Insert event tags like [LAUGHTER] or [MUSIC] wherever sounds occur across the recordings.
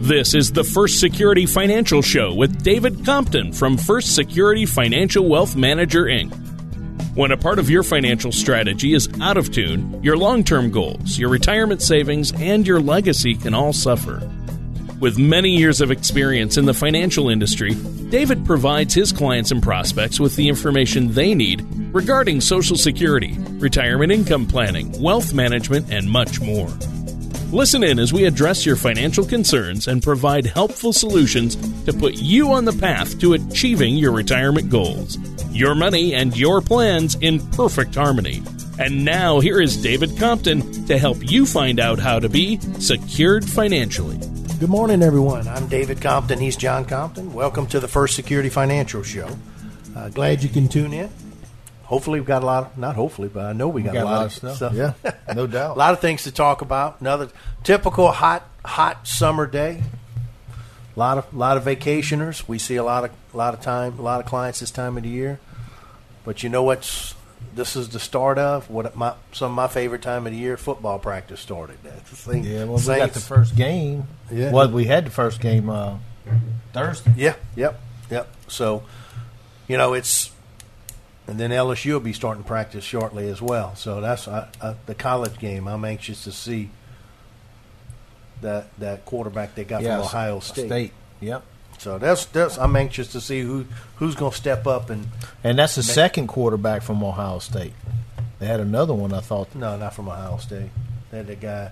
This is the First Security Financial Show with David Compton from First Security Financial Wealth Manager, Inc. When a part of your financial strategy is out of tune, your long term goals, your retirement savings, and your legacy can all suffer. With many years of experience in the financial industry, David provides his clients and prospects with the information they need regarding Social Security, retirement income planning, wealth management, and much more. Listen in as we address your financial concerns and provide helpful solutions to put you on the path to achieving your retirement goals. Your money and your plans in perfect harmony. And now, here is David Compton to help you find out how to be secured financially. Good morning, everyone. I'm David Compton. He's John Compton. Welcome to the First Security Financial Show. Uh, glad you can tune in. Hopefully, we've got a lot. Of, not hopefully, but I know we got, got a lot, of stuff. Yeah, [LAUGHS] no doubt. a lot of things to talk about. Another typical hot, hot summer day. A lot of, lot of vacationers. We see a lot of, a lot of time, a lot of clients this time of the year. But you know what's? This is the start of what my some of my favorite time of the year. Football practice started. That's the thing. Yeah, well, we got the first game. Yeah. Well, we had the first game uh, Thursday. Yeah, yep, yep. So, you know, it's and then LSU will be starting practice shortly as well. So that's uh, uh, the college game. I'm anxious to see that that quarterback they got Yeah, from Ohio State. State. Yep. So that's that's I'm anxious to see who who's going to step up and And that's the Ma- second quarterback from Ohio State. They had another one. I thought. no, not from Ohio State. They had the guy.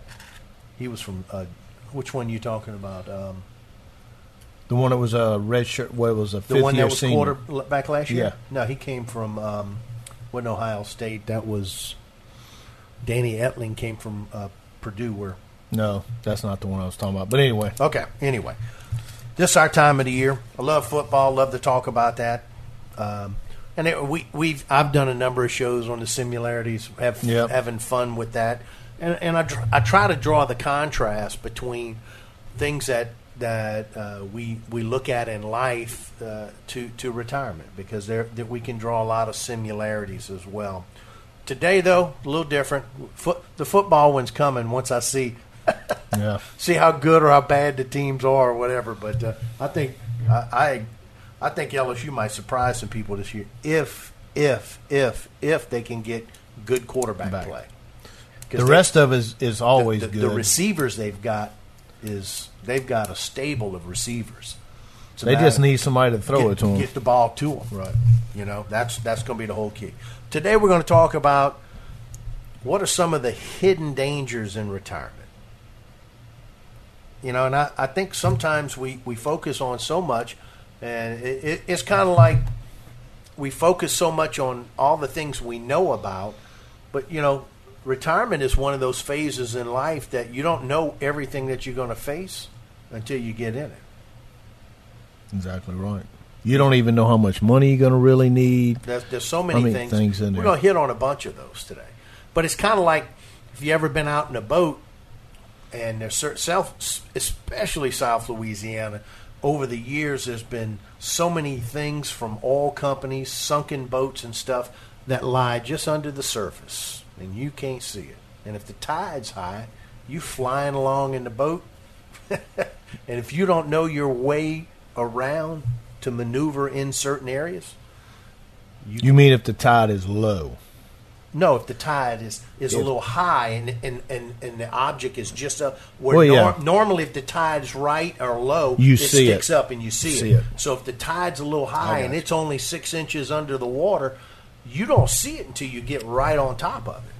He was from uh, which one you talking about? Um, The one that was a red shirt. What was a the one year that was senior. quarterback last year. Yeah. No, he came from um, wasn't Ohio State. That was Danny Etling came from uh, Purdue. Where No, that's not the one I was talking about. But anyway, okay. Anyway, this is our time of the year. I love football. Love to talk about that. Um, and it, we we've I've done a number of shows on the similarities, have, Yep. having fun with that, and and I I try to draw the contrast between things that that uh, we we look at in life uh, to to retirement because there that we can draw a lot of similarities as well. Today though, a little different. Foot, the football one's coming once I see [LAUGHS] yeah. see how good or how bad the teams are or whatever. But uh, I think I, I I think LSU might surprise some people this year if if if if they can get good quarterback Back. play. The they- rest of it is, is always the, the, good. The receivers they've got is they've got a stable of receivers. They just need somebody to throw get, it to them. Get the ball to them. Right. You know, that's that's going to be the whole key. Today we're going to talk about what are some of the hidden dangers in retirement. You know, and I, I think sometimes we, we focus on so much, and it, it, it's kind of like we focus so much on all the things we know about, but you know, retirement is one of those phases in life that you don't know everything that you're going to face until you get in it. Exactly right. You don't even know how much money you're going to really need. There's, there's so many, many things. things in We're going to hit on a bunch of those today. But it's kind of like if you ever been out in a boat, and there's certain South, especially South Louisiana, over the years there's been so many things from oil companies, sunken boats and stuff that lie just under the surface, and you can't see it. And if the tide's high, you flying along in the boat, [LAUGHS] and if you don't know your way around to maneuver in certain areas, You mean if the tide is low? No, if the tide is, is a little high and, and, and, and the object is just up where Well, yeah. normally if the tide is right or low, You it see sticks it. up and you see, See it. it. So if the tide's a little high and it's only six inches under the water, you don't see it until you get right on top of it.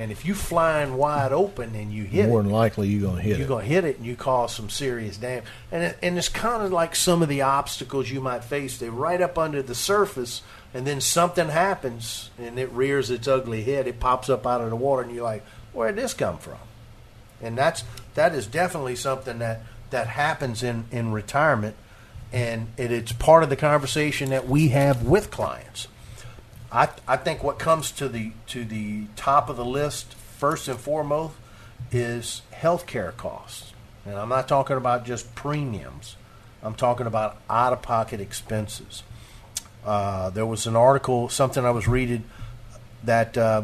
And if you flying wide open and you hit More it, than likely you're going to hit it. you're it. going to hit it and you cause some serious damage. And it, and it's kind of like some of the obstacles you might face. They're right up under the surface, and then something happens and it rears its ugly head. It pops up out of the water, and you're like, "Where'd this come from?" And that's that is definitely something that that happens in in retirement, and it, it's part of the conversation that we have with clients. I, I think what comes to the to the top of the list first and foremost is healthcare costs, and I'm not talking about just premiums. I'm talking about out of pocket expenses. Uh, there was an article, something I was reading, that uh,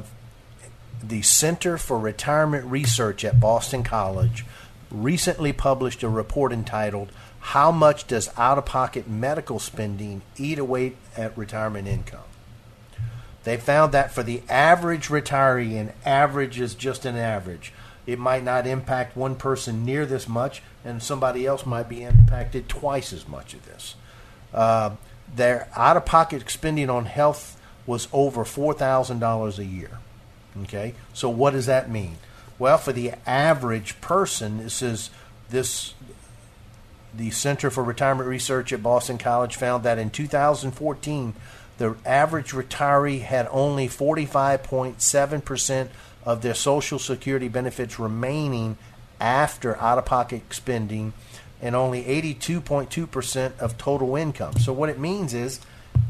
the Center for Retirement Research at Boston College recently published a report entitled How Much Does Out of Pocket Medical Spending Eat Away at Retirement Income? They found that for the average retiree, and average is just an average, it might not impact one person near this much, and somebody else might be impacted twice as much of this. Uh, their out of pocket spending on health was over $4,000 a year. Okay, so what does that mean? Well, for the average person, this is this. The Center for Retirement Research at Boston College found that in 2014, the average retiree had only 45.7 percent of their Social Security benefits remaining after out of pocket spending and only 82.2% of total income. So, what it means is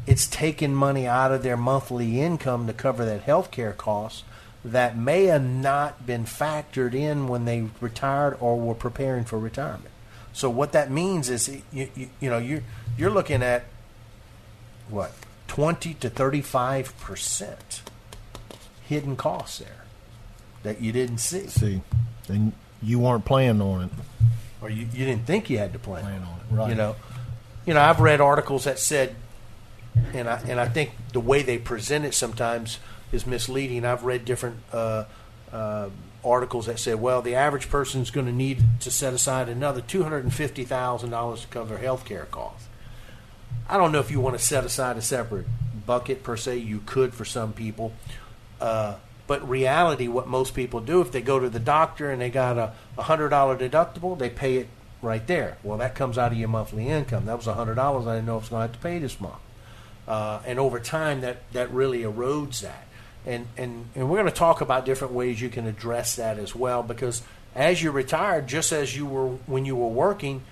it's taking money out of their monthly income to cover that health care cost that may have not been factored in when they retired or were preparing for retirement. So, what that means is you, you, you know, you're, you're looking at what? 20 to 35% hidden costs there that you didn't see. See, and you weren't planning on it. Or you, you didn't think you had to plan, Plan on it, right. You know, you know, I've read articles that said, and I and I think the way they present it sometimes is misleading. I've read different uh, uh, articles that said, well, the average person is going to need to set aside another two hundred and fifty thousand dollars to cover health care costs. I don't know if you want to set aside a separate bucket per se. You could for some people. Uh, but reality, what most people do, if they go to the doctor and they got a hundred dollar deductible, they pay it right there. Well, that comes out of your monthly income. That was a hundred dollars. I didn't know if I was going to have to pay this month. Uh, and over time, that that really erodes that. And and and we're going to talk about different ways you can address that as well. Because as you retire, just as you were when you were working,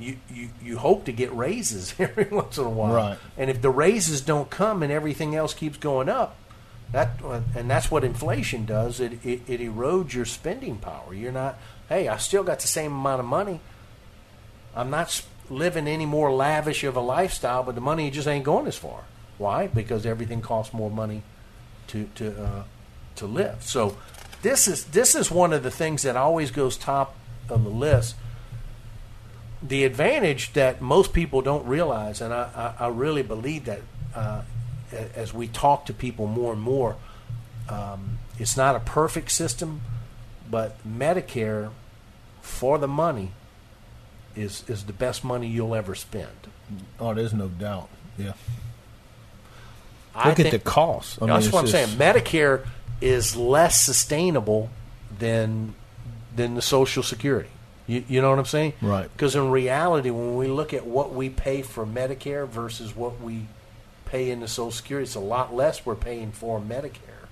you, you, you hope to get raises [LAUGHS] every once in a while. Right. And if the raises don't come and everything else keeps going up, that and that's what inflation does. It, it it erodes your spending power. You're not. Hey, I still got the same amount of money. I'm not living any more lavish of a lifestyle, but the money just ain't going as far. Why? Because everything costs more money to to uh, to live. So this is this is one of the things that always goes top of the list. The advantage that most people don't realize, and I, I, I really believe that uh, as we talk to people more and more, um, it's not a perfect system, but Medicare for the money is is the best money you'll ever spend. Oh, there's no doubt. Yeah. I Look at think- the cost. I mean, That's what I'm saying. Medicare is less sustainable than than the Social Security. You, you know what I'm saying? Right. Because in reality, when we look at what we pay for Medicare versus what we pay into Social Security, it's a lot less we're paying for Medicare.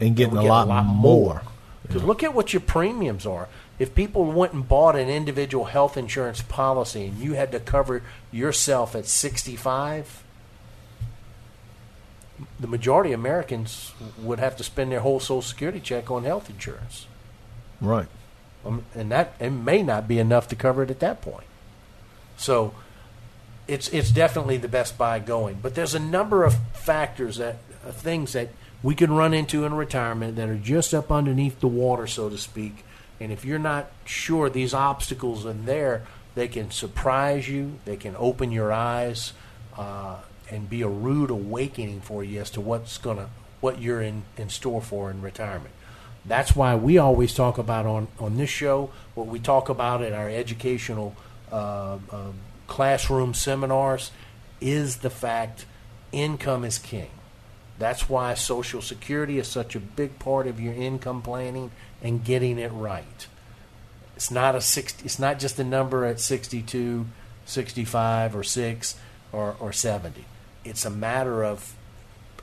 And getting we a get lot, more. Because look at what your premiums are. If people went and bought an individual health insurance policy and you had to cover yourself at 65, the majority of Americans would have to spend their whole Social Security check on health insurance. Right. Um, and that it may not be enough to cover it at that point. So it's it's definitely the best buy going. But there's a number of factors that uh, things that we can run into in retirement that are just up underneath the water, so to speak. And if you're not sure these obstacles are there, they can surprise you. They can open your eyes uh, and be a rude awakening for you as to what's gonna what you're in, in store for in retirement. That's why we always talk about on, on this show, what we talk about in our educational uh, uh, classroom seminars, is the fact income is king. That's why Social Security is such a big part of your income planning and getting it right. It's not a 60, it's not just a number at 62, 65 or 6 or, or 70. It's a matter of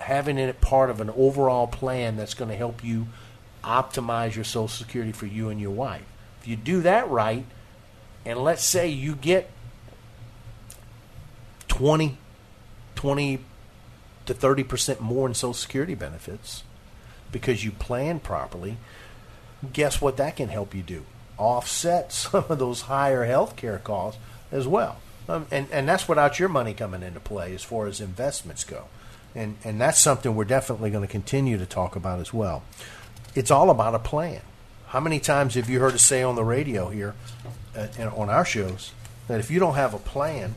having it part of an overall plan that's going to help you optimize your Social Security for you and your wife. If you do that right, and let's say you get 20, 20 to 30% more in Social Security benefits because you plan properly, guess what that can help you do? Offset [LAUGHS] some of those higher health care costs as well. Um, and, and that's without your money coming into play as far as investments go. And, and that's something we're definitely going to continue to talk about as well. It's all about a plan. How many times have you heard us say on the radio here, uh, and on our shows, that if you don't have a plan,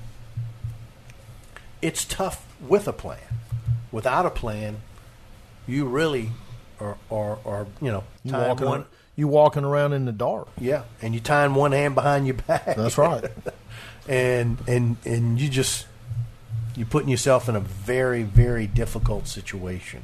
it's tough with a plan. Without a plan, you really are, are, are you know, You walking, one, you walking around in the dark. yeah, and you tying one hand behind your back. That's right. [LAUGHS] and and and you just you're putting yourself in a very very difficult situation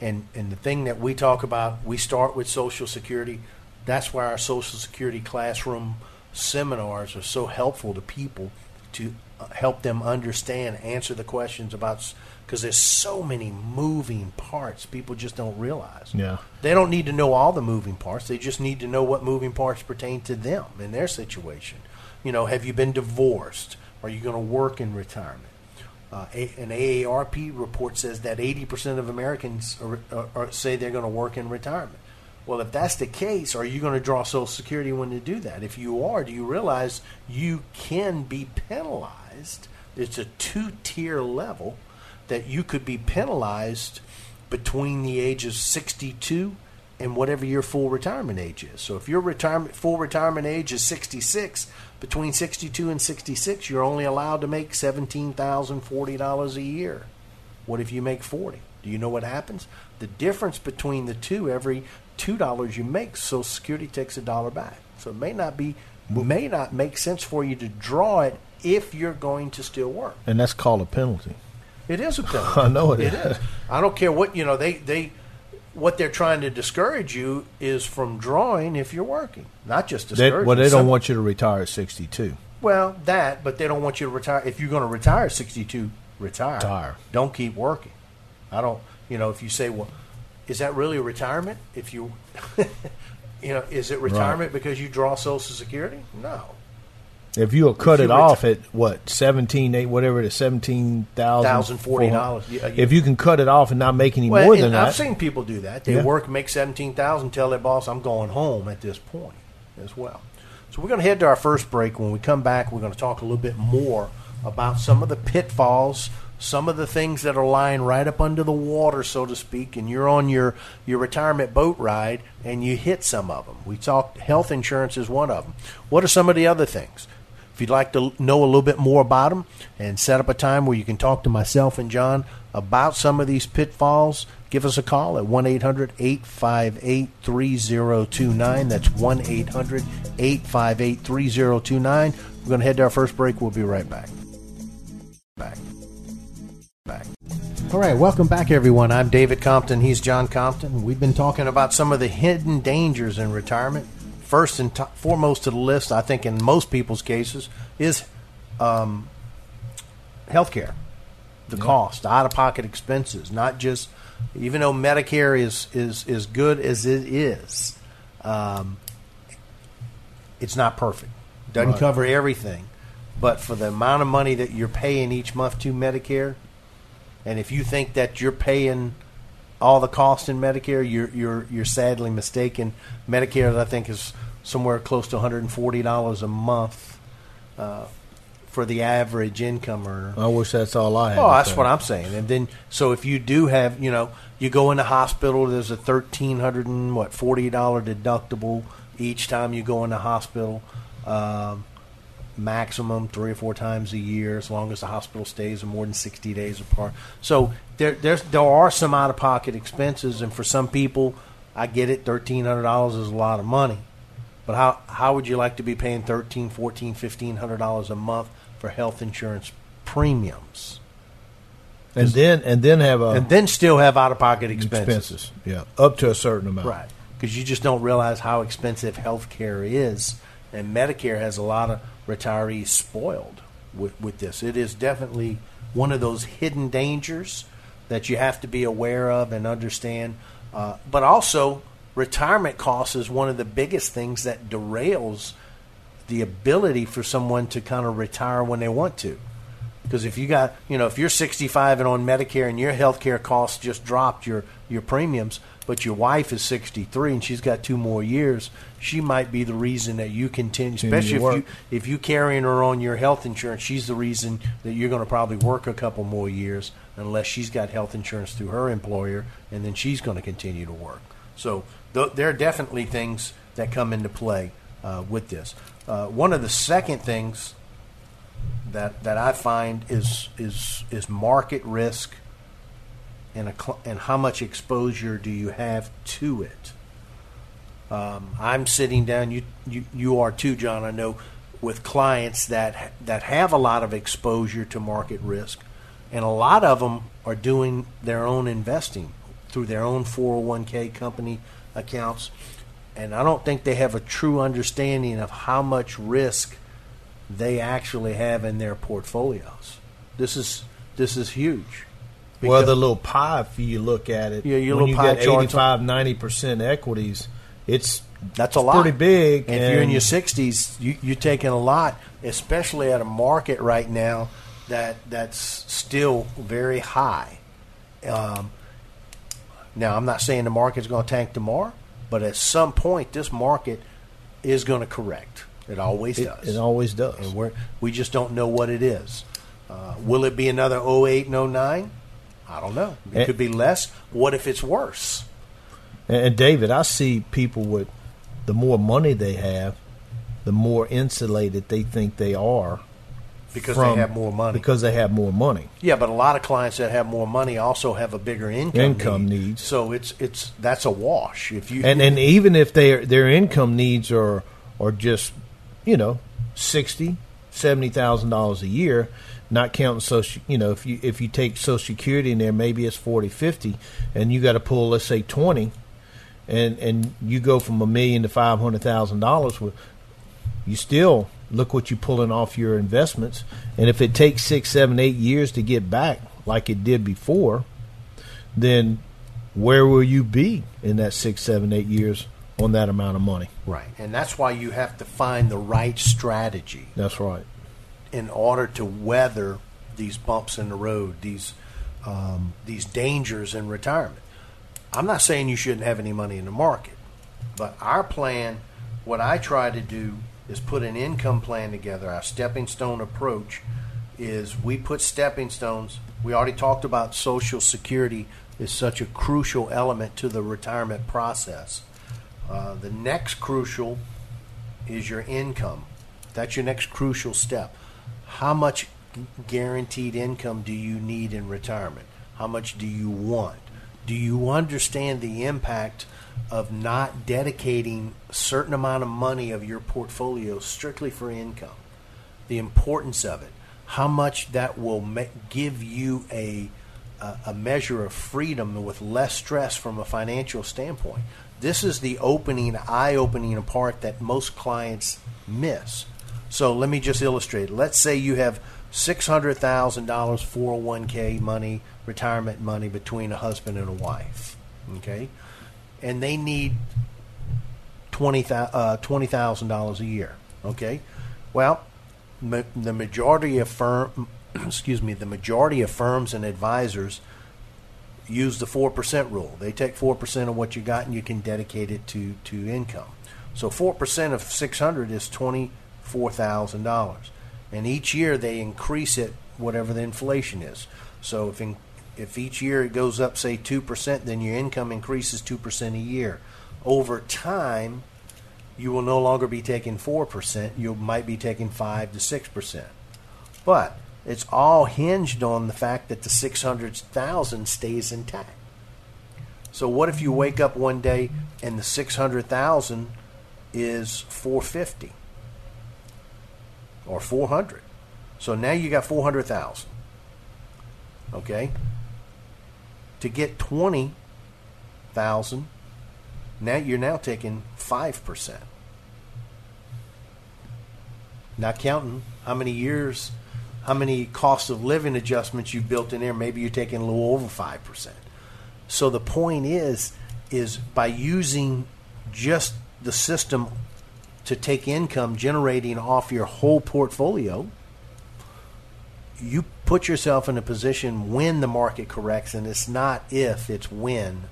and and the thing that we talk about we start with social security that's why our social security classroom seminars are so helpful to people to uh, help them understand answer the questions about because there's so many moving parts people just don't realize Yeah. they don't need to know all the moving parts. They just need to know what moving parts pertain to them in their situation. You know, have you been divorced? Are you going to work in retirement? Uh, an AARP report says that 80% of Americans are, are, are, say they're going to work in retirement. Well, if that's the case, are you going to draw Social Security when you do that? If you are, do you realize you can be penalized? It's a two tier level that you could be penalized between the age of 62 and whatever your full retirement age is. So if your retirement full retirement age is 66, between 62 and 66, you're only allowed to make $17,040 a year. What if you make 40? Do you know what happens? The difference between the two every $2 you make, Social Security takes a dollar back. So it may not be may not make sense for you to draw it if you're going to still work. And that's called a penalty. It is a [LAUGHS] penalty. I know it it is. is. I don't care what you know. They they what they're trying to discourage you is from drawing if you're working, not just They, discourage. well, they don't Some- want you to retire at 62. Well, that, but they don't want you to retire. If you're going to retire at 62, retire. Retire. Don't keep working. I don't. You know, if you say, well, is that really a retirement? If you, [LAUGHS] you know, is it retirement because you draw Social Security? No. If you'll cut you it off at what seventeen, eight, whatever it is, seventeen thousand $1,040. Yeah, yeah. If you can cut it off and not make any Well, more than I've that, seen people do that. They Yeah. work, make seventeen thousand, tell their boss, "I'm going home" at this point as well. So we're going to head to our first break. When we come back, we're going to talk a little bit more about some of the pitfalls, some of the things that are lying right up under the water, so to speak, and you're on your your retirement boat ride and you hit some of them. We talked health insurance is one of them. What are some of the other things? If you'd like to know a little bit more about them and set up a time where you can talk to myself and John about some of these pitfalls, give us a call at 1 800 858 3029. That's 1 800 858 3029. We're going to head to our first break. We'll be right back. Back. Back. All right, welcome back, everyone. I'm David Compton. He's John Compton. We've been talking about some of the hidden dangers in retirement. First and top, foremost to the list, I think, in most people's cases, is um, health care. The cost, out of pocket expenses, not just, even though Medicare is, is, is good as it is, um, it's not perfect. Doesn't Right. cover everything. But for the amount of money that you're paying each month to Medicare, and if you think that you're paying all the cost in Medicare, you're you're you're sadly mistaken. Medicare, I think, is somewhere close to 140 dollars a month uh, for the average income earner. I wish that's all I had. Oh, that's say. what I'm saying. And then, so if you do have, you know, you go into hospital, there's a thirteen hundred and what forty dollar deductible each time you go into hospital. Um, maximum three or four times a year, as long as the hospital stays are more than sixty days apart. So there, there's there are some out of pocket expenses, and for some people, I get it. Thirteen hundred dollars is a lot of money. But how how would you like to be paying thirteen, fourteen, fifteen hundred dollars a month for health insurance premiums? and then and then have a and then still have out of pocket expenses. expenses. Yeah, up to a certain amount. Right. Because you just don't realize how expensive health care is. And Medicare has a lot of retirees spoiled with, with this. It is definitely one of those hidden dangers that you have to be aware of and understand. Uh, but also, retirement costs is one of the biggest things that derails the ability for someone to kind of retire when they want to. Because if you got, you know, if you're 65 and on Medicare and your health care costs just dropped your, your premiums, but your wife is 63 and she's got two more years, she might be the reason that you continue, especially if you if you're carrying her on your health insurance, she's the reason that you're going to probably work a couple more years unless she's got health insurance through her employer, and then she's going to continue to work. So th- there are definitely things that come into play uh, with this. Uh, one of the second things that that I find is is is market risk and cl- and how much exposure do you have to it. Um, I'm sitting down. You, you you are too, John. I know with clients that that have a lot of exposure to market risk, and a lot of them are doing their own investing through their own 401k company accounts, and I don't think they have a true understanding of how much risk they actually have in their portfolios. This is this is huge. Well, the little pie, if you look at it, Yeah, your when little you get charts- 85, 90 percent equities, it's That's a lot. pretty big. And if you're in your 60s, you, you're taking a lot, especially at a market right now that that's still very high. Um, now, I'm not saying the market's going to tank tomorrow, but at some point, this market is going to correct. It always it, does. it always does. and we're, we just don't know what it is. Uh, will it be another 08 and 09? I don't know. It Eh. could be less. What if it's worse? And, and David, I see people with the more money they have, the more insulated they think they are Because from- they have more money. Because they have more money. Yeah, but a lot of clients that have more money also have a bigger income Income need. needs. So it's it's that's a wash. If you And and even if their their income needs are are just, you know, sixty, seventy thousand dollars a year, not counting social you know, if you if you take social security in there maybe it's 40, 50, and you gotta pull let's say twenty and and you go from a million to five hundred thousand dollars with you still look what you're pulling off your investments and if it takes six seven eight years to get back like it did before then where will you be in that six seven eight years on that amount of money? Right, and that's why you have to find the right strategy. That's right in order to weather these bumps in the road, these um, these dangers in retirement. I'm not saying you shouldn't have any money in the market, but our plan, what I try to do is put an income plan together. Our stepping stone approach is we put stepping stones. We already talked about Social Security is such a crucial element to the retirement process. Uh, the next crucial is your income. That's your next crucial step. How much guaranteed income do you need in retirement? How much do you want? Do you understand the impact of not dedicating a certain amount of money of your portfolio strictly for income? The importance of it. How much that will ma- give you a a, a measure of freedom with less stress from a financial standpoint. This is the opening, eye-opening part that most clients miss. So let me just illustrate. Let's say you have six hundred thousand dollars 401k money, retirement money between a husband and a wife. Okay, and they need twenty uh, a year. Okay, well, ma- the majority of firm, [CLEARS THROAT] excuse me, the majority of firms and advisors use the four percent rule. They take four percent of what you got and you can dedicate it to to income. So four percent of six hundred is twenty four thousand dollars, and each year they increase it whatever the inflation is. So if in, if each year it goes up say two percent, then your income increases two percent a year. Over time, you will no longer be taking four percent. You might be taking five to six percent. But it's all hinged on the fact that the six hundred thousand stays intact. So what if you wake up one day and the six hundred thousand is four fifty or four hundred? So now you got four hundred thousand. Okay. To get twenty thousand, now you're now taking five percent. Not counting how many years, how many cost of living adjustments you've built in there. Maybe you're taking a little over five percent. So the point is, is by using just the system to take income generating off your whole portfolio, you put yourself in a position when the market corrects, and it's not if, it's when.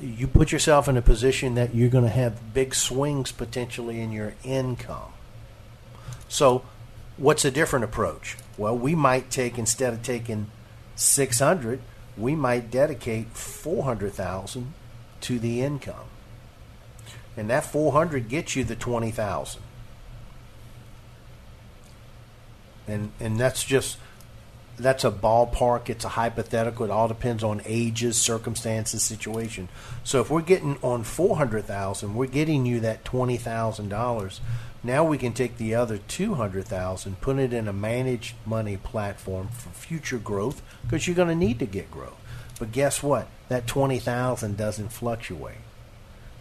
You put yourself in a position that you're going to have big swings potentially in your income. So, what's a different approach? Well, we might take instead of taking 600, we might dedicate 400,000 to the income. And that 400 gets you the 20,000. And and that's just that's a ballpark. It's a hypothetical. It all depends on ages, circumstances, situation. So if we're getting on four hundred thousand, we're getting you that twenty thousand dollars. Now we can take the other two hundred thousand, put it in a managed money platform for future growth because you're going to need to get growth. But guess what? That twenty thousand doesn't fluctuate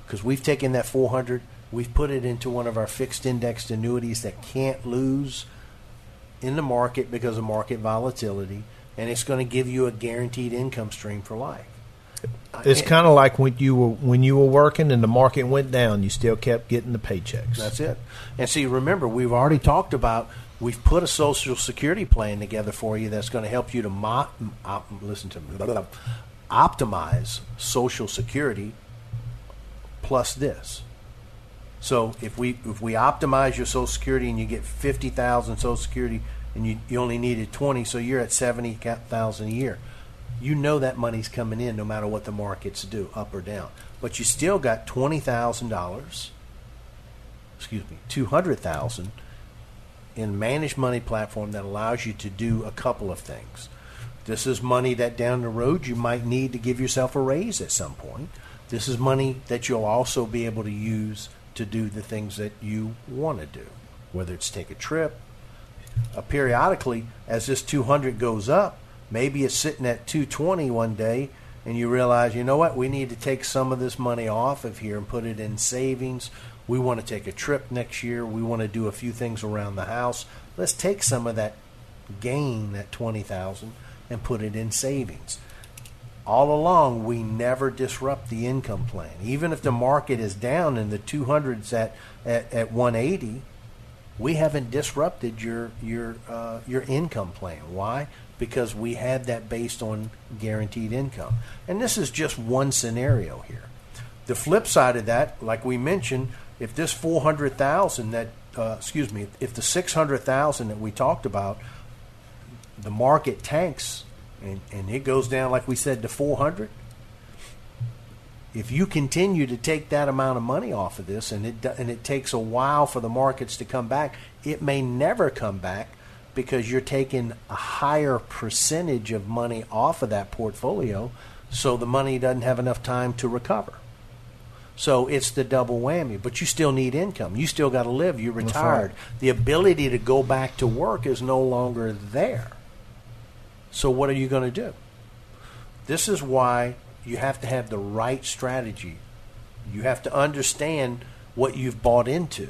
because we've taken that four hundred, we've put it into one of our fixed indexed annuities that can't lose in the market because of market volatility, and it's going to give you a guaranteed income stream for life. It's kind of like when you were when you were working and the market went down, you still kept getting the paychecks. That's it. And see, remember, we've already talked about we've put a social security plan together for you that's going to help you to mo- op- listen to me, optimize social security plus this. So if we if we optimize your Social Security and you get fifty thousand Social Security and you, you only needed twenty, so you're at seventy thousand a year. You know that money's coming in no matter what the markets do, up or down. But you still got twenty thousand dollars. Excuse me, two hundred thousand in managed money platform that allows you to do a couple of things. This is money that down the road you might need to give yourself a raise at some point. This is money that you'll also be able to use to do the things that you want to do, whether it's take a trip. Uh, periodically, as this 200 goes up, maybe it's sitting at 220 one day, and you realize, you know what, we need to take some of this money off of here and put it in savings. We want to take a trip next year. We want to do a few things around the house. Let's take some of that gain, that 20,000, and put it in savings all along we never disrupt the income plan. Even if the market is down in the 200s at, at, at 180, we haven't disrupted your your uh, your income plan. Why? Because we had that based on guaranteed income. And this is just one scenario here. The flip side of that, like we mentioned, if this 400,000 that uh, excuse me, if the 600,000 that we talked about, the market tanks and, and it goes down, like we said, to 400 if you continue to take that amount of money off of this and it and it takes a while for the markets to come back it may never come back because you're taking a higher percentage of money off of that portfolio so the money doesn't have enough time to recover. So it's the double whammy but you still need income. You still got to live. You're retired right. the ability to go back to work is no longer there so what are you going to do? This is why you have to have the right strategy. You have to understand what you've bought into.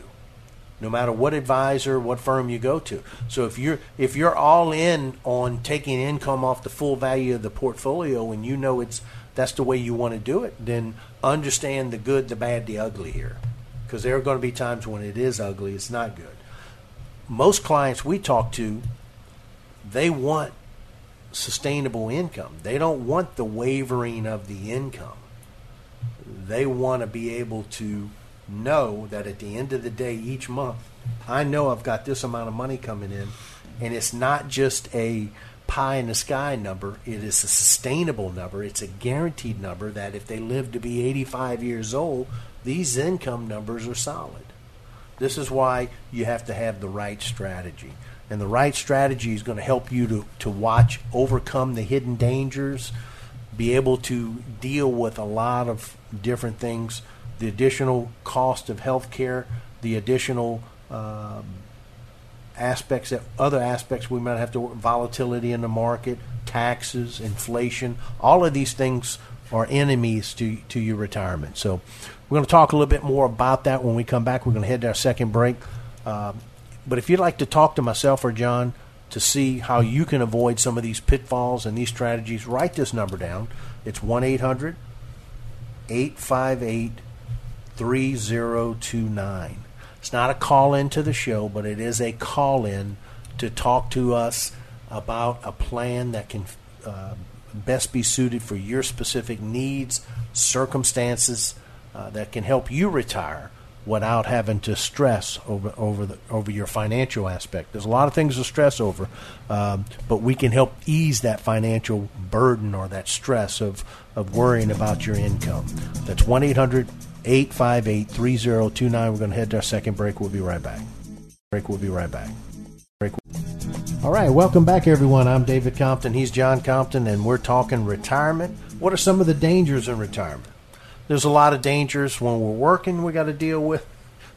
No matter what advisor, what firm you go to. So if you're if you're all in on taking income off the full value of the portfolio and you know it's that's the way you want to do it, then understand the good, the bad, the ugly here. Because there are going to be times when it is ugly, it's not good. Most clients we talk to, they want sustainable income. They don't want the wavering of the income. They want to be able to know that at the end of the day, each month, I know I've got this amount of money coming in, and it's not just a pie in the sky number. It is a sustainable number. It's a guaranteed number that if they live to be 85 years old, these income numbers are solid. This is why you have to have the right strategy. And the right strategy is going to help you to, to watch, overcome the hidden dangers, be able to deal with a lot of different things, the additional cost of health care, the additional um, aspects that other aspects we might have to work, volatility in the market, taxes, inflation, all of these things are enemies to to your retirement. So we're going to talk a little bit more about that when we come back. We're going to head to our second break. Um, but if you'd like to talk to myself or John to see how you can avoid some of these pitfalls and these strategies, write this number down. It's 1 800 858 3029. It's not a call in to the show, but it is a call in to talk to us about a plan that can uh, best be suited for your specific needs, circumstances, uh, that can help you retire without having to stress over over the over your financial aspect. There's a lot of things to stress over, um, but we can help ease that financial burden or that stress of of worrying about your income. That's one 800 858 3029. We're going to head to our second break. We'll be right back. Break. We'll be right back. Break. All right, welcome back, everyone. I'm David Compton. He's John Compton, and we're talking retirement. What are some of the dangers in retirement? There's a lot of dangers when we're working, we got to deal with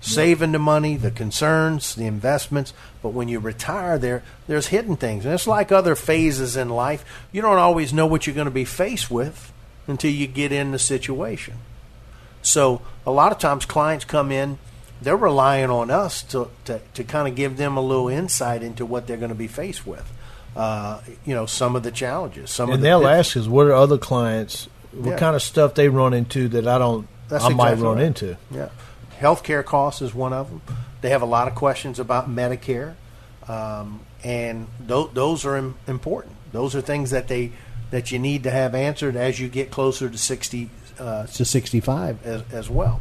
saving the money, the concerns, the investments. But when you retire, there there's hidden things, and it's like other phases in life. You don't always know what you're going to be faced with until you get in the situation. So a lot of times, clients come in, they're relying on us to to, to kind of give them a little insight into what they're going to be faced with. Uh, you know, some of the challenges. Some and of the they'll ask us what are other clients, what Yeah. kind of stuff they run into that I don't, That's I might exactly run right. into. Yeah. Healthcare costs is one of them. They have a lot of questions about Medicare, um, and th- those are Im- important. Those are things that they that you need to have answered as you get closer to sixty uh, to sixty five as, as well.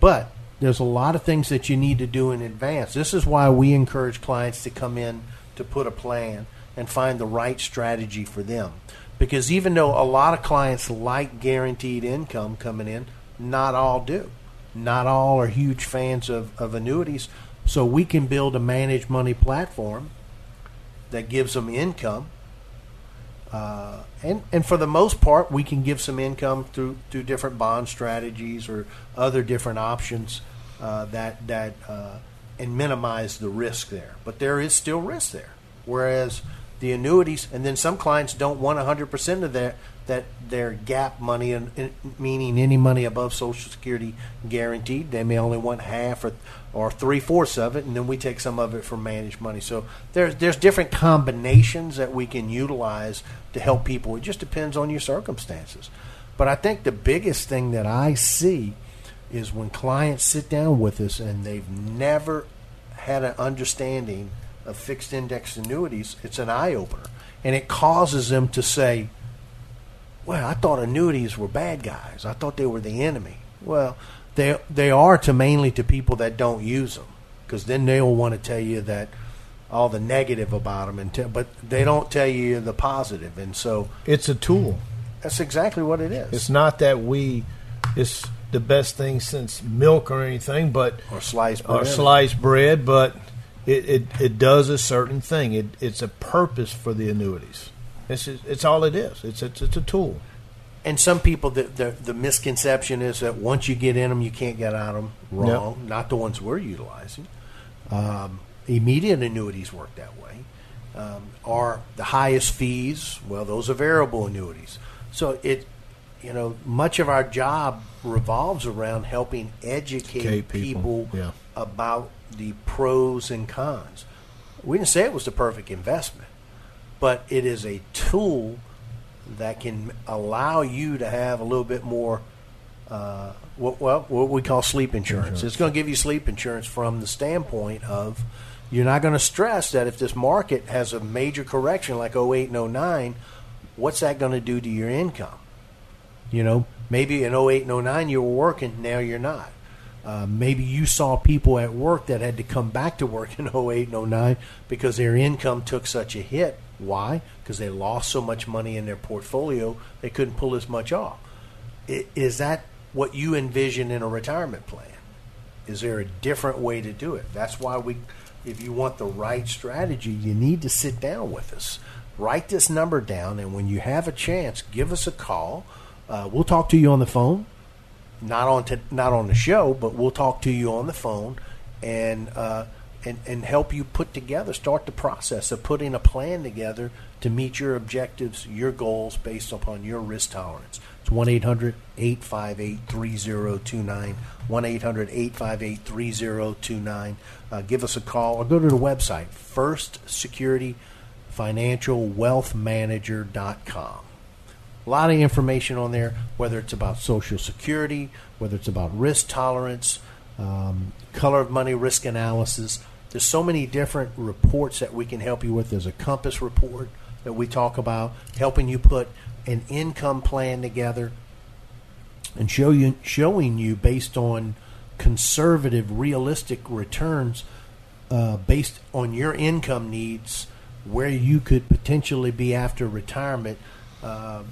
But there's a lot of things that you need to do in advance. This is why we encourage clients to come in to put a plan and find the right strategy for them. Because even though a lot of clients like guaranteed income coming in, not all do. Not all are huge fans of, of annuities. So we can build a managed money platform that gives them income. Uh, and, and for the most part, we can give some income through, through different bond strategies or other different options uh, that, that uh, and minimize the risk there. But there is still risk there. Whereas the annuities, and then some clients don't want 100% of their that their gap money, and meaning any money above Social Security guaranteed. They may only want half or or three fourths of it, and then we take some of it for managed money. So there's there's different combinations that we can utilize to help people. It just depends on your circumstances. But I think the biggest thing that I see is when clients sit down with us and they've never had an understanding of fixed index annuities, it's an eye opener. And it causes them to say, Well, I thought annuities were bad guys. I thought they were the enemy. Well, they they are to mainly to people that don't use them, because then they'll want to tell you that all the negative about them, and te- but they don't tell you the positive, and so It's a tool. that's exactly what it is. It's not that we, it's the best thing since milk or anything, but or sliced or sliced bread, but it, it, it does a certain thing. It, it's a purpose for the annuities. It's it's all it is. It's it's, it's a tool. And some people, the, the the misconception is that once you get in them, you can't get out of them. Wrong. Not the ones we're utilizing. Um, immediate annuities work that way. Um, are the highest fees? Well, those are variable annuities. So it, you know, much of our job revolves around helping educate Educate people, people yeah. about the pros and cons. We didn't say it was the perfect investment, but it is a tool that can allow you to have a little bit more, uh, what, well, what we call sleep insurance. Insurance. It's going to give you sleep insurance from the standpoint of you're not going to stress that if this market has a major correction like 08 and 09, what's that going to do to your income? You know, maybe in 08 and 09 you were working, now you're not. Uh, maybe you saw people at work that had to come back to work in [LAUGHS] 08 and 09 because their income took such a hit. Why? Because they lost so much money in their portfolio, they couldn't pull as much off. Is that what you envision in a retirement plan? Is there a different way to do it? That's why we, if you want the right strategy, you need to sit down with us. Write this number down, and when you have a chance, give us a call. Uh, we'll talk to you on the phone not on to, not on the show, but we'll talk to you on the phone and uh, and and help you put together, start the process of putting a plan together to meet your objectives, your goals based upon your risk tolerance. It's 1 800 858 3029. 1 800 858 3029. Give us a call or go to the website, First Security Financial Wealth Manager.com. A lot of information on there, whether it's about Social Security, whether it's about risk tolerance, um, color of money risk analysis. There's so many different reports that we can help you with. There's a Compass report that we talk about, helping you put an income plan together and show you showing you based on conservative, realistic returns uh, based on your income needs, where you could potentially be after retirement, uh,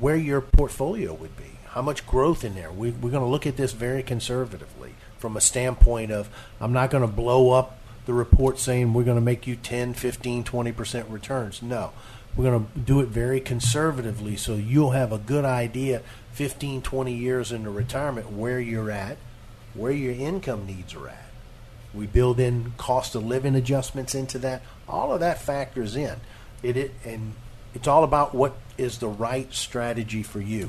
where your portfolio would be, How much growth in there? We, we're going to look at this very conservatively from a standpoint of I'm not going to blow up the report saying we're going to make you 10, 15, 20% returns. No. We're going to do it very conservatively so you'll have a good idea 15, 20 years into retirement where you're at, where your income needs are at. We build in cost of living adjustments into that. All of that factors in. It, it and it's all about what is the right strategy for you.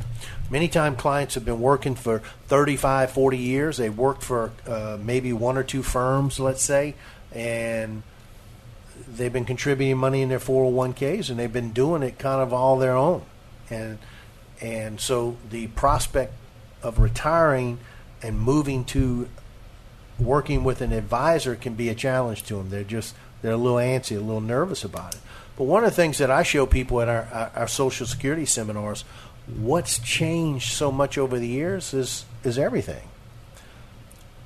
Many times clients have been working for 35, 40 years. They've worked for uh, maybe one or two firms, let's say, and they've been contributing money in their 401ks and they've been doing it kind of all their own. And and so the prospect of retiring and moving to working with an advisor can be a challenge to them. They're just they're a little antsy, a little nervous about it. But one of the things that I show people at our, our, our Social Security seminars, what's changed so much over the years is is everything.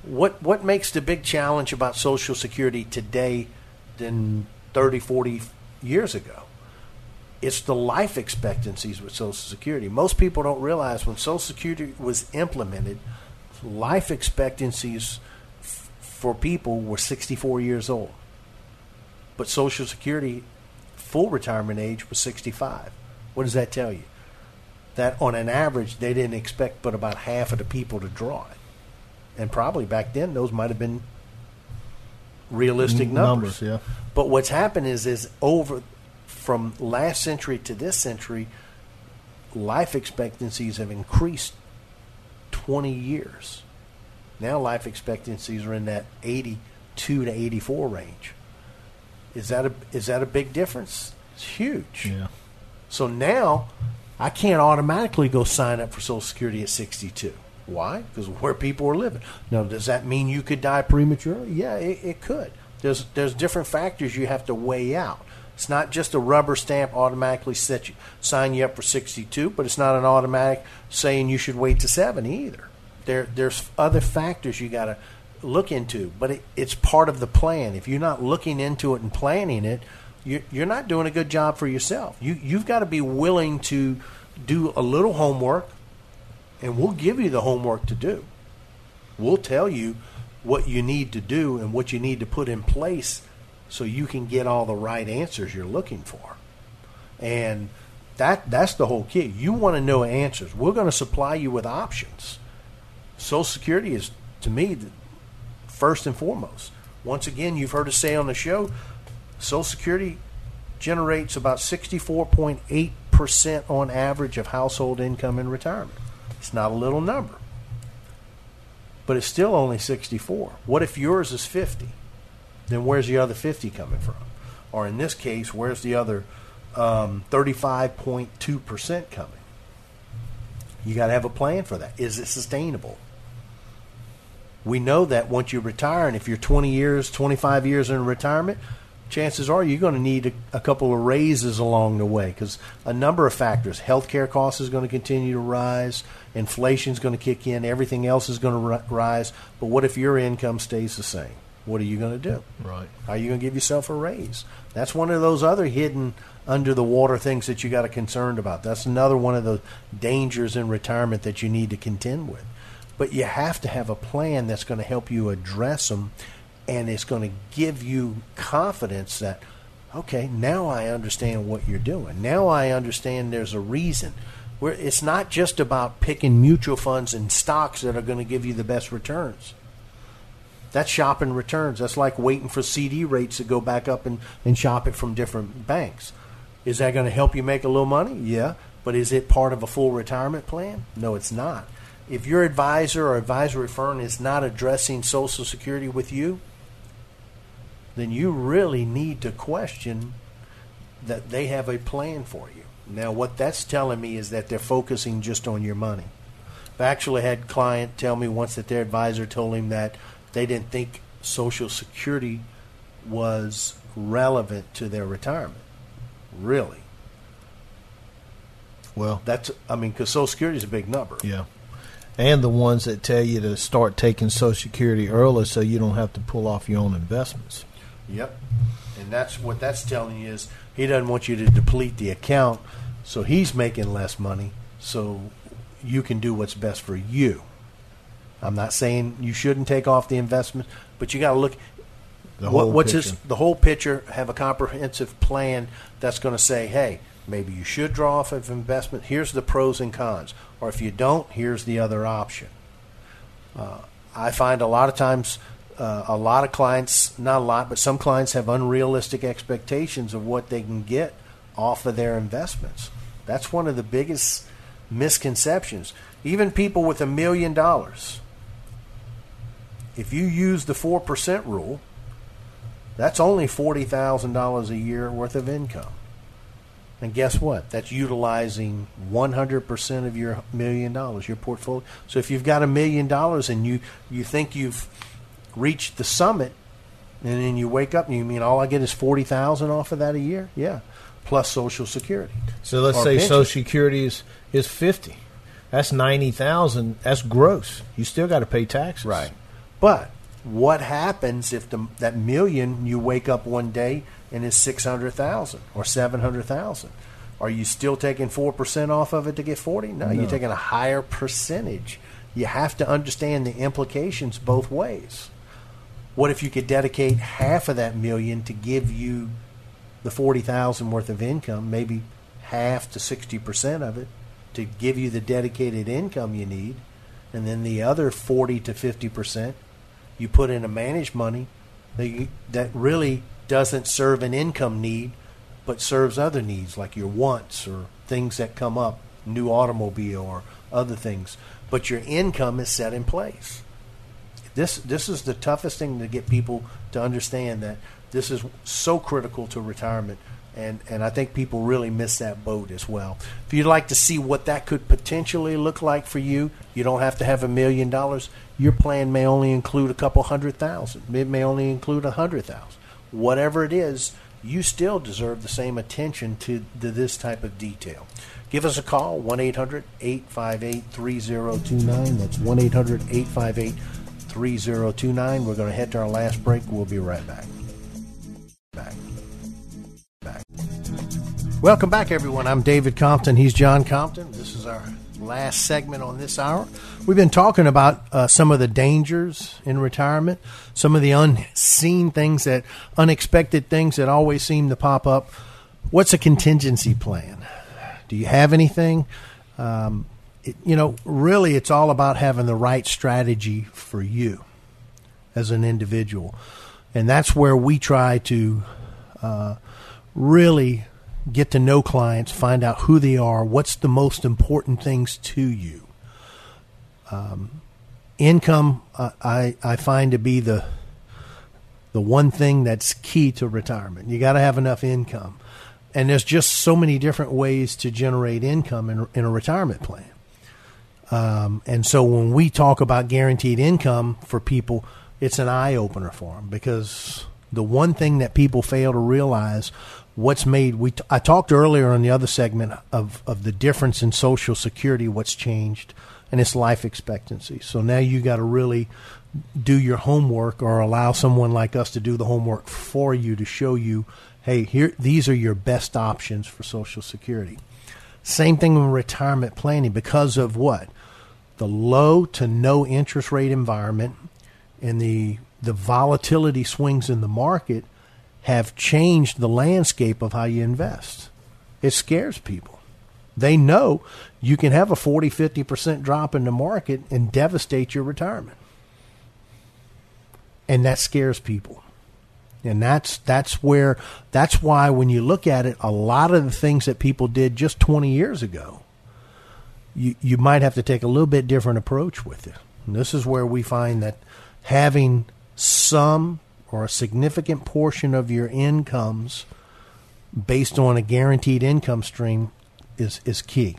What what makes the big challenge about Social Security today than 30, 40 years ago? It's the life expectancies with Social Security. Most people don't realize when Social Security was implemented, life expectancies for people were 64 years old. But Social Security full retirement age was 65. What does that tell you? That on an average, they didn't expect but about half of the people to draw it. And probably back then, those might have been realistic numbers. numbers yeah. But what's happened is, is over from last century to this century, life expectancies have increased 20 years. Now life expectancies are in that 82 to 84 range. Is that a is that a big difference? It's huge. Yeah. So now I can't automatically go sign up for Social Security at 62. Why? Because where people are living. Now, does that mean you could die prematurely? Yeah, it, it could. There's there's different factors you have to weigh out. It's not just a rubber stamp automatically set you, sign you up for 62, but it's not an automatic saying you should wait to 70 either. There, there's other factors you got to look into, but it, it's part of the plan. If you're not looking into it and planning it, you, you're not doing a good job for yourself. You, you've got to be willing to do a little homework, and we'll give you the homework to do. We'll tell you what you need to do and what you need to put in place so you can get all the right answers you're looking for. And that that's the whole key. You want to know answers. We're going to supply you with options. Social Security is, to me, first and foremost. Once again, you've heard us say on the show, Social Security generates about 64.8% on average of household income in retirement. It's not a little number, but it's still only 64. What if yours is 50? Then where's the other 50 coming from? Or in this case, where's the other um, 35.2% coming? You got to have a plan for that. Is it sustainable? We know that once you retire, and if you're 20 years, 25 years in retirement, chances are you're going to need a, a couple of raises along the way because a number of factors. Healthcare costs is going to continue to rise, inflation is going to kick in, everything else is going to rise. But what if your income stays the same? What are you going to do? Right. Are you going to give yourself a raise? That's one of those other hidden under the water things that you got to concerned about. That's another one of the dangers in retirement that you need to contend with. But you have to have a plan that's going to help you address them and it's going to give you confidence that, okay, now I understand what you're doing. Now I understand there's a reason. Where it's not just about picking mutual funds and stocks that are going to give you the best returns. That's shopping returns. That's like waiting for CD rates to go back up and, and shop it from different banks. Is that going to help you make a little money? Yeah. But is it part of a full retirement plan? No, it's not if your advisor or advisory firm is not addressing Social Security with you, then you really need to question that they have a plan for you. Now, what that's telling me is that they're focusing just on your money. I've actually had a client tell me once that their advisor told him that they didn't think Social Security was relevant to their retirement. Really? Well, that's I mean, because Social Security is a big number. Yeah and the ones that tell you to start taking Social Security early so you don't have to pull off your own investments. Yep. And that's what that's telling you is he doesn't want you to deplete the account, so he's making less money. So you can do what's best for you. I'm not saying you shouldn't take off the investment, but you got to look. The what, what's picture. this, the whole picture? Have a comprehensive plan that's going to say, hey, maybe you should draw off of investment. Here's the pros and cons, or if you don't, here's the other option. Uh, I find a lot of times, uh, a lot of clients, not a lot, but some clients have unrealistic expectations of what they can get off of their investments. That's one of the biggest misconceptions. Even people with a million dollars, if you use the 4% rule, that's only $40,000 a year worth of income. And guess what? That's utilizing 100% of your million dollars, your portfolio. So if you've got a million dollars and you, you think you've reached the summit, and then you wake up and you mean all I get is 40000 off of that a year? Yeah. Plus Social Security. So let's say pension. Social Security is, is fifty. That's ninety thousand. That's gross. You still got to pay taxes. Right. But what happens if the, that million you wake up one day and it's 600,000 or 700,000? Are you still taking 4% off of it to get 40? No, No. you're taking a higher percentage. You have to understand the implications both ways. What if you could dedicate half of that million to give you the 40,000 worth of income, maybe half to 60% of it to give you the dedicated income you need, and then the other 40 to 50% you put in a managed money that, you, that really doesn't serve an income need but serves other needs like your wants or things that come up, new automobile or other things. But your income is set in place. This this is the toughest thing to get people to understand that this is so critical to retirement and and I think people really miss that boat as well. If you'd like to see what that could potentially look like for you, you don't have to have a million dollars. Your plan may only include a couple hundred thousand. It may only include a hundred thousand. Whatever it is, you still deserve the same attention to, to this type of detail. Give us a call, 1 800 858 3029. That's 1 800 858 3029. We're going to head to our last break. We'll be right back. Back. Back. Welcome back, everyone. I'm David Compton. He's John Compton. This is our last segment on this hour. We've been talking about uh, some of the dangers in retirement, some of the unseen things that, unexpected things that always seem to pop up. What's a contingency plan? Do you have anything? Um, it, you know, really, it's all about having the right strategy for you as an individual. And that's where we try to uh, really get to know clients, find out who they are, what's the most important things to you. Um, income, I, I find to be the the one thing that's key to retirement. You got to have enough income, and there's just so many different ways to generate income in, in a retirement plan. Um, and so when we talk about guaranteed income for people, it's an eye opener for them because the one thing that people fail to realize what's made we t- I talked earlier on the other segment of of the difference in social security what's changed and it's life expectancy. So now you got to really do your homework or allow someone like us to do the homework for you to show you hey here these are your best options for social security. Same thing with retirement planning because of what? The low to no interest rate environment and the the volatility swings in the market have changed the landscape of how you invest. It scares people. They know you can have a 40, 50% drop in the market and devastate your retirement. And that scares people. And that's that's where that's why when you look at it, a lot of the things that people did just 20 years ago, you you might have to take a little bit different approach with it. And this is where we find that having some or a significant portion of your incomes based on a guaranteed income stream is is key.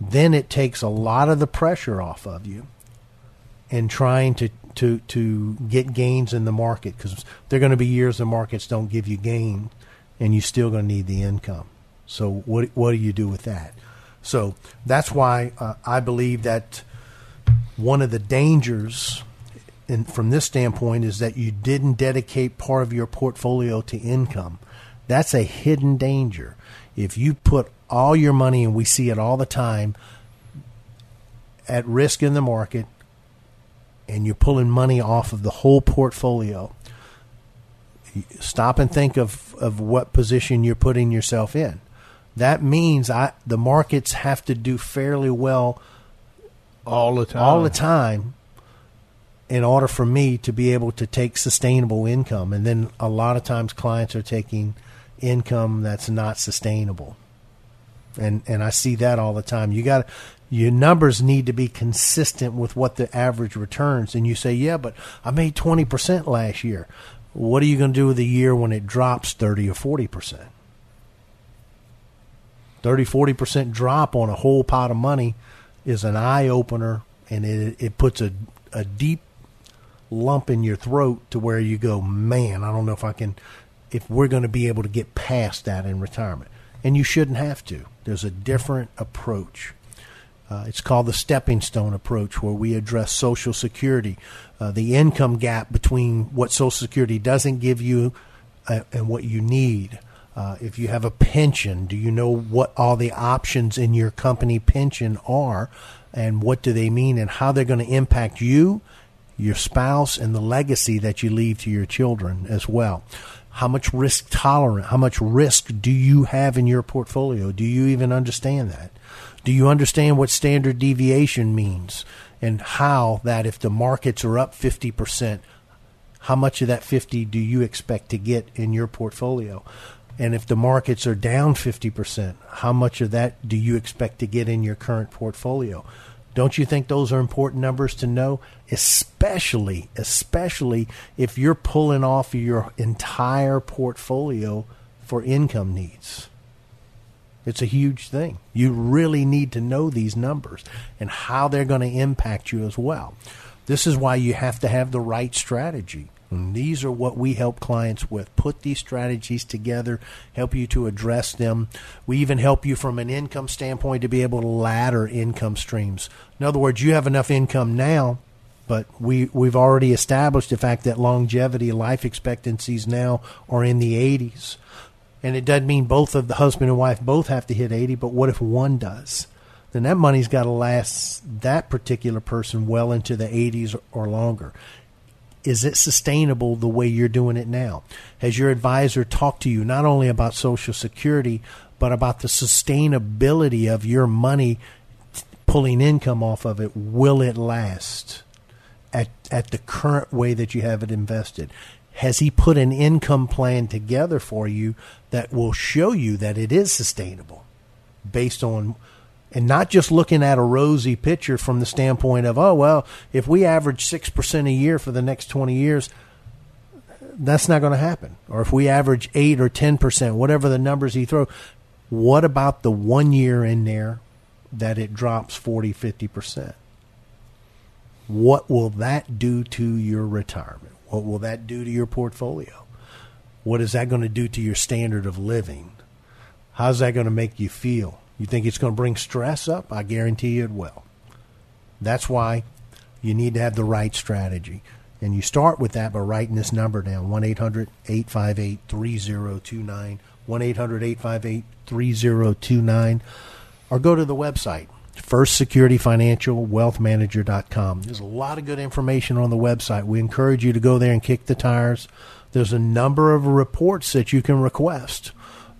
Then it takes a lot of the pressure off of you in trying to to to get gains in the market because there are going to be years the markets don't give you gain and you're still going to need the income. So what what do you do with that? So that's why uh, I believe that one of the dangers in, from this standpoint is that you didn't dedicate part of your portfolio to income. That's a hidden danger. If you put all your money, and we see it all the time, at risk in the market and you're pulling money off of the whole portfolio, stop and think of, of what position you're putting yourself in. That means I, the markets have to do fairly well all the time. all the time in order for me to be able to take sustainable income. And then a lot of times clients are taking income that's not sustainable. And and I see that all the time. You got your numbers need to be consistent with what the average returns. And you say, yeah, but I made 20% last year. What are you going to do with the year when it drops 30 or 40%? 30, 40% drop on a whole pot of money is an eye opener and it, it puts a, a deep lump in your throat to where you go, man, I don't know if I can, if we're going to be able to get past that in retirement. And you shouldn't have to. There's a different approach. Uh, it's called the stepping stone approach, where we address Social Security, uh, the income gap between what Social Security doesn't give you uh, and what you need. Uh, if you have a pension, do you know what all the options in your company pension are, and what do they mean, and how they're going to impact you, your spouse, and the legacy that you leave to your children as well? How much risk tolerant, how much risk do you have in your portfolio? Do you even understand that? Do you understand what standard deviation means and how that if the markets are up 50%, how much of that 50 do you expect to get in your portfolio? And if the markets are down 50%, how much of that do you expect to get in your current portfolio? Don't you think those are important numbers to know? Especially, especially if you're pulling off your entire portfolio for income needs. It's a huge thing. You really need to know these numbers and how they're going to impact you as well. This is why you have to have the right strategy. And these are what we help clients with. Put these strategies together, help you to address them. We even help you from an income standpoint to be able to ladder income streams. In other words, you have enough income now, but we, we've already established the fact that longevity, life expectancies now are in the 80s. And it doesn't mean both of the husband and wife both have to hit 80, but what if one does? Then that money's got to last that particular person well into the 80s or longer. Is it sustainable the way you're doing it now? Has your advisor talked to you not only about Social Security, but about the sustainability of your money pulling income off of it? Will it last at, at the current way that you have it invested? has he put an income plan together for you that will show you that it is sustainable based on and not just looking at a rosy picture from the standpoint of oh well if we average 6% a year for the next 20 years that's not going to happen or if we average 8 or 10% whatever the numbers he throw what about the one year in there that it drops 40 50% what will that do to your retirement what will that do to your portfolio? What is that going to do to your standard of living? How's that going to make you feel? You think it's going to bring stress up? I guarantee you it will. That's why you need to have the right strategy. And you start with that by writing this number down 1 800 858 3029. 1 800 858 3029. Or go to the website, First Security Financial There's a lot of good information on the website. We encourage you to go there and kick the tires. There's a number of reports that you can request.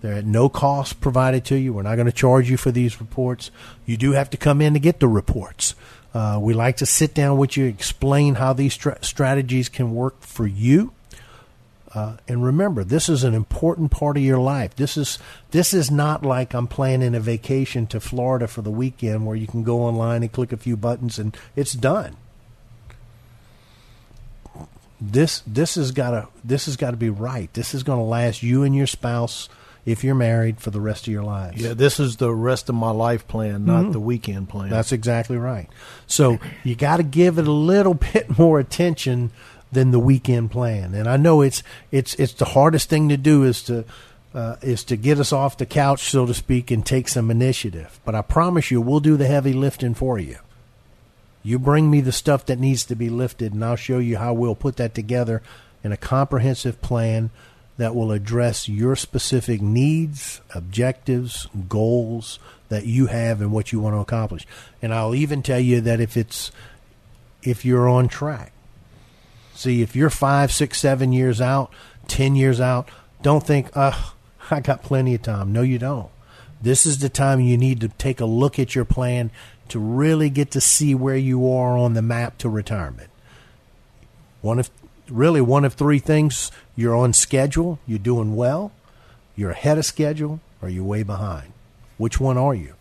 They're at no cost provided to you. We're not going to charge you for these reports. You do have to come in to get the reports. Uh, we like to sit down with you, explain how these tra- strategies can work for you. Uh, and remember, this is an important part of your life. This is this is not like I'm planning a vacation to Florida for the weekend where you can go online and click a few buttons and it's done. This this has got to this has got to be right. This is going to last you and your spouse if you're married for the rest of your lives. Yeah, this is the rest of my life plan, not mm-hmm. the weekend plan. That's exactly right. So you got to give it a little [LAUGHS] bit more attention than the weekend plan. And I know it's it's it's the hardest thing to do is to uh, is to get us off the couch, so to speak, and take some initiative. But I promise you, we'll do the heavy lifting for you. You bring me the stuff that needs to be lifted, and I'll show you how we'll put that together in a comprehensive plan that will address your specific needs, objectives, goals that you have and what you want to accomplish. And I'll even tell you that if it's if you're on track. See, if you're five, six, seven years out, ten years out, don't think, uh, I got plenty of time. No, you don't. This is the time you need to take a look at your plan to really get to see where you are on the map to retirement. One of really one of three things you're on schedule, you're doing well, you're ahead of schedule, or you're way behind. Which one are you?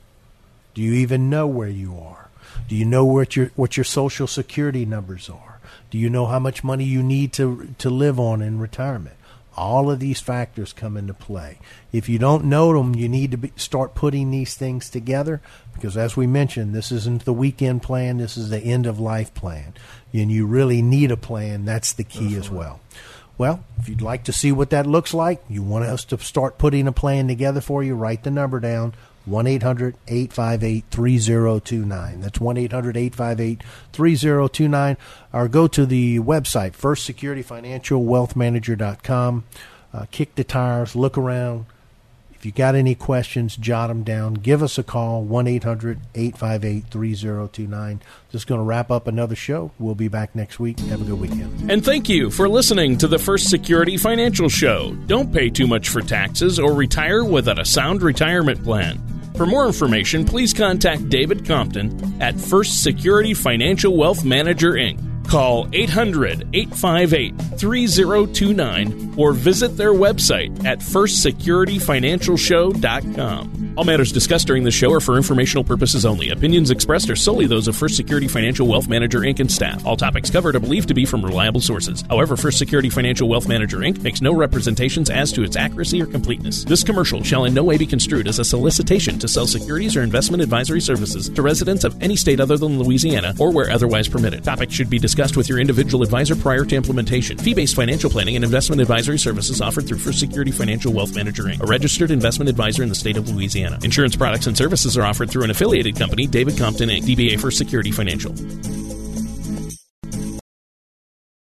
Do you even know where you are? Do you know what your what your social security numbers are? Do you know how much money you need to to live on in retirement? All of these factors come into play. If you don't know them, you need to be, start putting these things together because, as we mentioned, this isn't the weekend plan, this is the end of life plan. And you really need a plan. That's the key as well. Well, if you'd like to see what that looks like, you want us to start putting a plan together for you, write the number down 1 800 858 3029. That's 1 800 858 3029. Or go to the website, First Security Financial Wealth Uh, kick the tires, look around. If you got any questions, jot them down. Give us a call, 1 800 858 3029. Just going to wrap up another show. We'll be back next week. Have a good weekend. And thank you for listening to the First Security Financial Show. Don't pay too much for taxes or retire without a sound retirement plan. For more information, please contact David Compton at First Security Financial Wealth Manager Inc. Call 800 858 3029 or visit their website at firstsecurityfinancialshow.com. All matters discussed during this show are for informational purposes only. Opinions expressed are solely those of First Security Financial Wealth Manager Inc. and staff. All topics covered are believed to be from reliable sources. However, First Security Financial Wealth Manager Inc. makes no representations as to its accuracy or completeness. This commercial shall in no way be construed as a solicitation to sell securities or investment advisory services to residents of any state other than Louisiana or where otherwise permitted. Topics should be discussed with your individual advisor prior to implementation. Fee based financial planning and investment advisory services offered through First Security Financial Wealth Manager Inc., a registered investment advisor in the state of Louisiana. Insurance products and services are offered through an affiliated company, David Compton Inc., DBA First Security Financial.